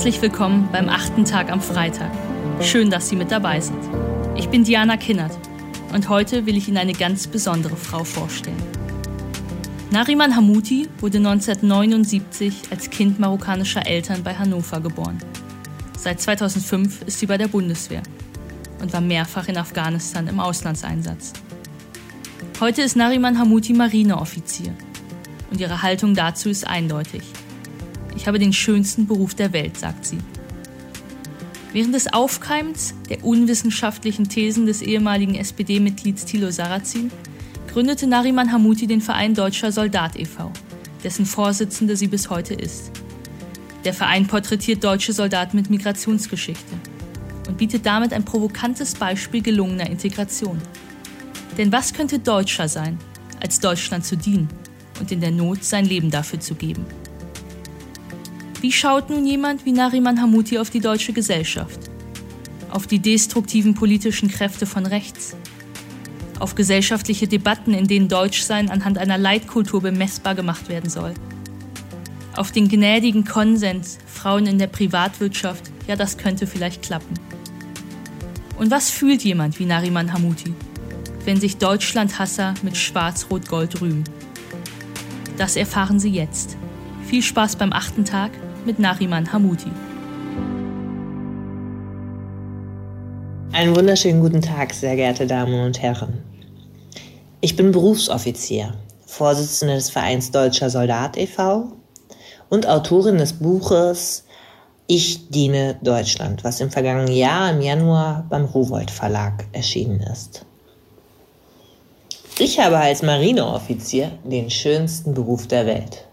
Herzlich willkommen beim achten Tag am Freitag. Schön, dass Sie mit dabei sind. Ich bin Diana Kinnert und heute will ich Ihnen eine ganz besondere Frau vorstellen. Nariman Hamouti wurde 1979 als Kind marokkanischer Eltern bei Hannover geboren. Seit 2005 ist sie bei der Bundeswehr und war mehrfach in Afghanistan im Auslandseinsatz. Heute ist Nariman Hamouti Marineoffizier und ihre Haltung dazu ist eindeutig. Ich habe den schönsten Beruf der Welt, sagt sie. Während des Aufkeimens der unwissenschaftlichen Thesen des ehemaligen SPD-Mitglieds Thilo Sarrazin gründete Nariman Hamouti den Verein Deutscher Soldat e.V., dessen Vorsitzende sie bis heute ist. Der Verein porträtiert deutsche Soldaten mit Migrationsgeschichte und bietet damit ein provokantes Beispiel gelungener Integration. Denn was könnte deutscher sein, als Deutschland zu dienen und in der Not sein Leben dafür zu geben? Wie schaut nun jemand wie Nariman Hamouti auf die deutsche Gesellschaft? Auf die destruktiven politischen Kräfte von rechts? Auf gesellschaftliche Debatten, in denen Deutschsein anhand einer Leitkultur bemessbar gemacht werden soll? Auf den gnädigen Konsens, Frauen in der Privatwirtschaft, ja, das könnte vielleicht klappen. Und was fühlt jemand wie Nariman Hamouti, wenn sich Deutschlandhasser mit Schwarz-Rot-Gold rühmen? Das erfahren Sie jetzt. Viel Spaß beim achten Tag mit Nariman Hamouti. Einen wunderschönen guten Tag, sehr geehrte Damen und Herren. Ich bin Berufsoffizier, Vorsitzende des Vereins Deutscher Soldat e.V. und Autorin des Buches Ich diene Deutschland, was im vergangenen Jahr im Januar beim Rowold Verlag erschienen ist. Ich habe als Marineoffizier den schönsten Beruf der Welt.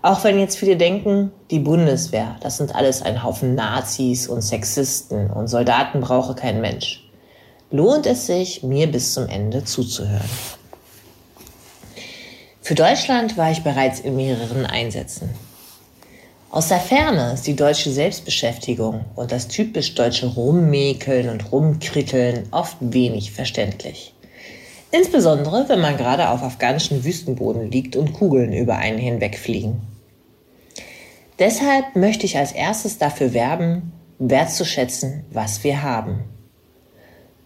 Auch wenn jetzt viele denken, die Bundeswehr, das sind alles ein Haufen Nazis und Sexisten und Soldaten brauche kein Mensch. Lohnt es sich, mir bis zum Ende zuzuhören. Für Deutschland war ich bereits in mehreren Einsätzen. Aus der Ferne ist die deutsche Selbstbeschäftigung und das typisch deutsche Rummäkeln und Rumkritteln oft wenig verständlich. Insbesondere, wenn man gerade auf afghanischem Wüstenboden liegt und Kugeln über einen hinwegfliegen. Deshalb möchte ich als erstes dafür werben, wertzuschätzen, was wir haben.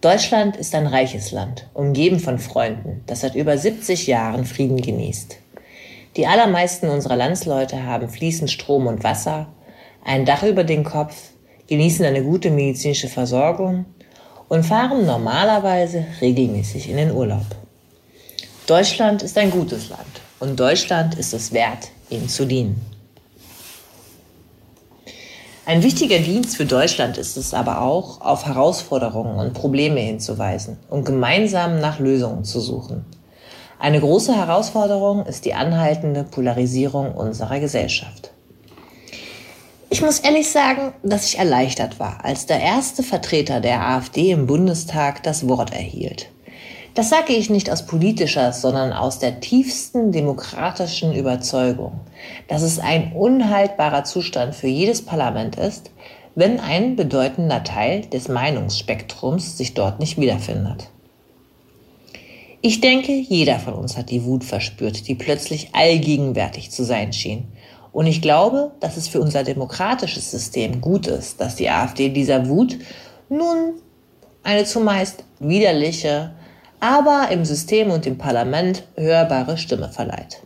Deutschland ist ein reiches Land, umgeben von Freunden, das seit über 70 Jahren Frieden genießt. Die allermeisten unserer Landsleute haben fließend Strom und Wasser, ein Dach über den Kopf, genießen eine gute medizinische Versorgung und fahren normalerweise regelmäßig in den Urlaub. Deutschland ist ein gutes Land und Deutschland ist es wert, ihm zu dienen. Ein wichtiger Dienst für Deutschland ist es aber auch, auf Herausforderungen und Probleme hinzuweisen und gemeinsam nach Lösungen zu suchen. Eine große Herausforderung ist die anhaltende Polarisierung unserer Gesellschaft. Ich muss ehrlich sagen, dass ich erleichtert war, als der erste Vertreter der AfD im Bundestag das Wort erhielt. Das sage ich nicht aus politischer, sondern aus der tiefsten demokratischen Überzeugung, dass es ein unhaltbarer Zustand für jedes Parlament ist, wenn ein bedeutender Teil des Meinungsspektrums sich dort nicht wiederfindet. Ich denke, jeder von uns hat die Wut verspürt, die plötzlich allgegenwärtig zu sein schien und ich glaube, dass es für unser demokratisches System gut ist, dass die AfD dieser Wut nun eine zumeist widerliche, aber im System und im Parlament hörbare Stimme verleiht.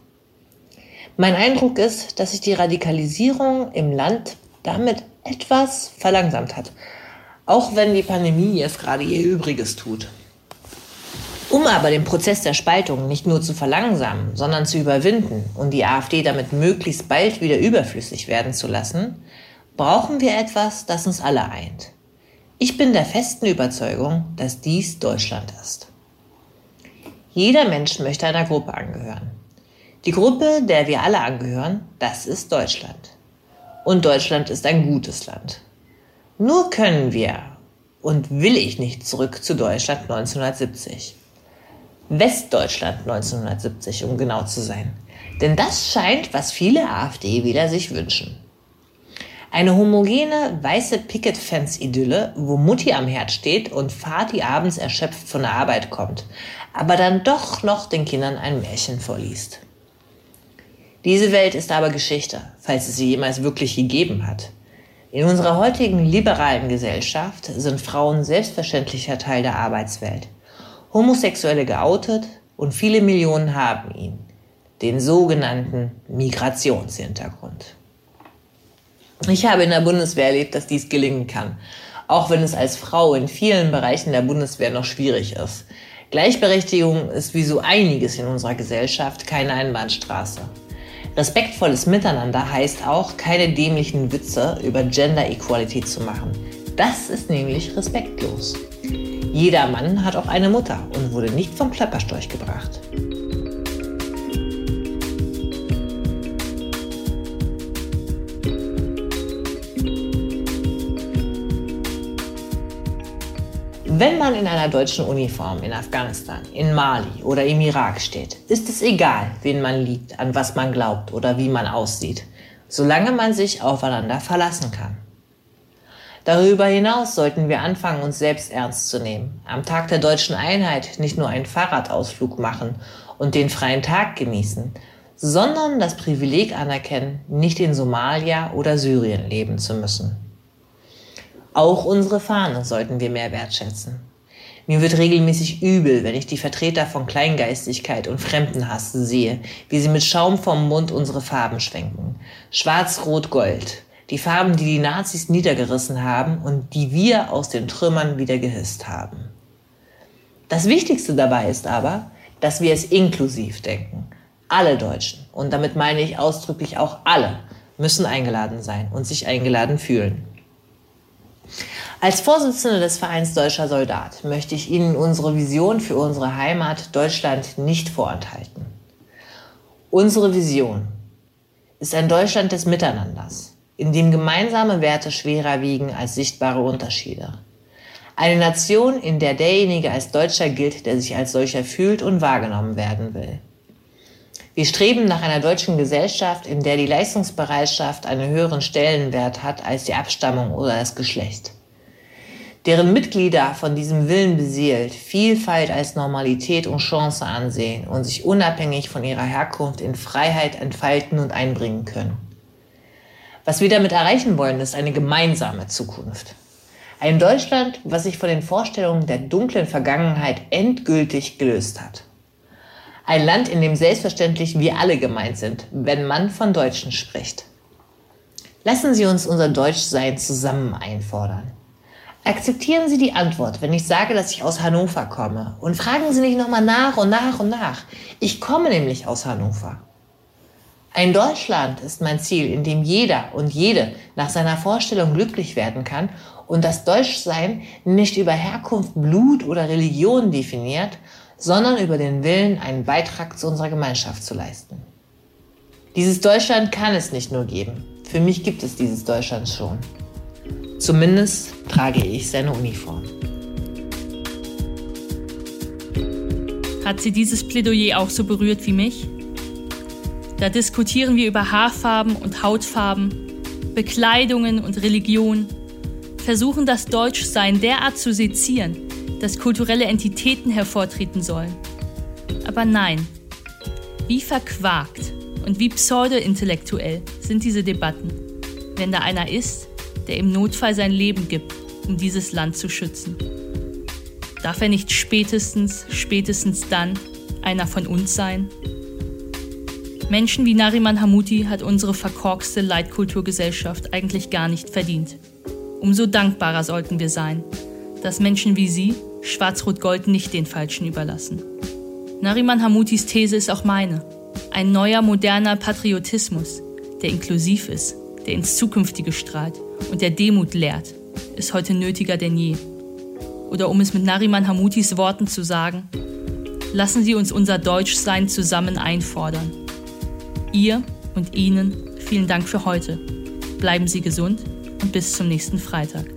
Mein Eindruck ist, dass sich die Radikalisierung im Land damit etwas verlangsamt hat, auch wenn die Pandemie jetzt gerade ihr Übriges tut. Um aber den Prozess der Spaltung nicht nur zu verlangsamen, sondern zu überwinden und die AfD damit möglichst bald wieder überflüssig werden zu lassen, brauchen wir etwas, das uns alle eint. Ich bin der festen Überzeugung, dass dies Deutschland ist. Jeder Mensch möchte einer Gruppe angehören. Die Gruppe, der wir alle angehören, das ist Deutschland. Und Deutschland ist ein gutes Land. Nur können wir und will ich nicht zurück zu Deutschland 1970. Westdeutschland 1970, um genau zu sein. Denn das scheint, was viele AfD-Wähler sich wünschen. Eine homogene, weiße Picket-Fans-Idylle, wo Mutti am Herd steht und Vati abends erschöpft von der Arbeit kommt, aber dann doch noch den Kindern ein Märchen vorliest. Diese Welt ist aber Geschichte, falls es sie jemals wirklich gegeben hat. In unserer heutigen liberalen Gesellschaft sind Frauen selbstverständlicher Teil der Arbeitswelt. Homosexuelle geoutet und viele Millionen haben ihn, den sogenannten Migrationshintergrund. Ich habe in der Bundeswehr erlebt, dass dies gelingen kann, auch wenn es als Frau in vielen Bereichen der Bundeswehr noch schwierig ist. Gleichberechtigung ist wie so einiges in unserer Gesellschaft keine Einbahnstraße. Respektvolles Miteinander heißt auch, keine dämlichen Witze über Gender Equality zu machen. Das ist nämlich respektlos. Jeder Mann hat auch eine Mutter und wurde nicht vom Klapperstorch gebracht. Wenn man in einer deutschen Uniform in Afghanistan, in Mali oder im Irak steht, ist es egal, wen man liebt, an was man glaubt oder wie man aussieht, solange man sich aufeinander verlassen kann. Darüber hinaus sollten wir anfangen, uns selbst ernst zu nehmen, am Tag der deutschen Einheit nicht nur einen Fahrradausflug machen und den freien Tag genießen, sondern das Privileg anerkennen, nicht in Somalia oder Syrien leben zu müssen. Auch unsere Fahne sollten wir mehr wertschätzen. Mir wird regelmäßig übel, wenn ich die Vertreter von Kleingeistigkeit und Fremdenhass sehe, wie sie mit Schaum vom Mund unsere Farben schwenken. Schwarz, Rot, Gold. Die Farben, die die Nazis niedergerissen haben und die wir aus den Trümmern wieder gehisst haben. Das Wichtigste dabei ist aber, dass wir es inklusiv denken. Alle Deutschen, und damit meine ich ausdrücklich auch alle, müssen eingeladen sein und sich eingeladen fühlen. Als Vorsitzende des Vereins Deutscher Soldat möchte ich Ihnen unsere Vision für unsere Heimat Deutschland nicht vorenthalten. Unsere Vision ist ein Deutschland des Miteinanders, in dem gemeinsame Werte schwerer wiegen als sichtbare Unterschiede. Eine Nation, in der derjenige als Deutscher gilt, der sich als solcher fühlt und wahrgenommen werden will. Wir streben nach einer deutschen Gesellschaft, in der die Leistungsbereitschaft einen höheren Stellenwert hat als die Abstammung oder das Geschlecht. Deren Mitglieder von diesem Willen beseelt, Vielfalt als Normalität und Chance ansehen und sich unabhängig von ihrer Herkunft in Freiheit entfalten und einbringen können. Was wir damit erreichen wollen, ist eine gemeinsame Zukunft. Ein Deutschland, was sich von den Vorstellungen der dunklen Vergangenheit endgültig gelöst hat. Ein Land, in dem selbstverständlich wir alle gemeint sind, wenn man von Deutschen spricht. Lassen Sie uns unser Deutschsein zusammen einfordern. Akzeptieren Sie die Antwort, wenn ich sage, dass ich aus Hannover komme. Und fragen Sie nicht nochmal nach und nach und nach. Ich komme nämlich aus Hannover. Ein Deutschland ist mein Ziel, in dem jeder und jede nach seiner Vorstellung glücklich werden kann und das Deutschsein nicht über Herkunft, Blut oder Religion definiert, sondern über den Willen, einen Beitrag zu unserer Gemeinschaft zu leisten. Dieses Deutschland kann es nicht nur geben. Für mich gibt es dieses Deutschland schon. Zumindest trage ich seine Uniform. Hat sie dieses Plädoyer auch so berührt wie mich? Da diskutieren wir über Haarfarben und Hautfarben, Bekleidungen und Religion, versuchen das Deutschsein derart zu sezieren, dass kulturelle Entitäten hervortreten sollen. Aber nein, wie verquakt und wie pseudo-intellektuell sind diese Debatten, wenn da einer ist, der im Notfall sein Leben gibt, um dieses Land zu schützen. Darf er nicht spätestens, spätestens dann einer von uns sein? Menschen wie Nariman Hamuti hat unsere verkorkste Leitkulturgesellschaft eigentlich gar nicht verdient. Umso dankbarer sollten wir sein, dass Menschen wie Sie Schwarz-Rot-Gold nicht den Falschen überlassen. Nariman Hamutis These ist auch meine. Ein neuer, moderner Patriotismus, der inklusiv ist, der ins Zukünftige strahlt und der Demut lehrt, ist heute nötiger denn je. Oder um es mit Nariman Hamutis Worten zu sagen, lassen Sie uns unser Deutschsein zusammen einfordern. Ihr und Ihnen vielen Dank für heute. Bleiben Sie gesund und bis zum nächsten Freitag.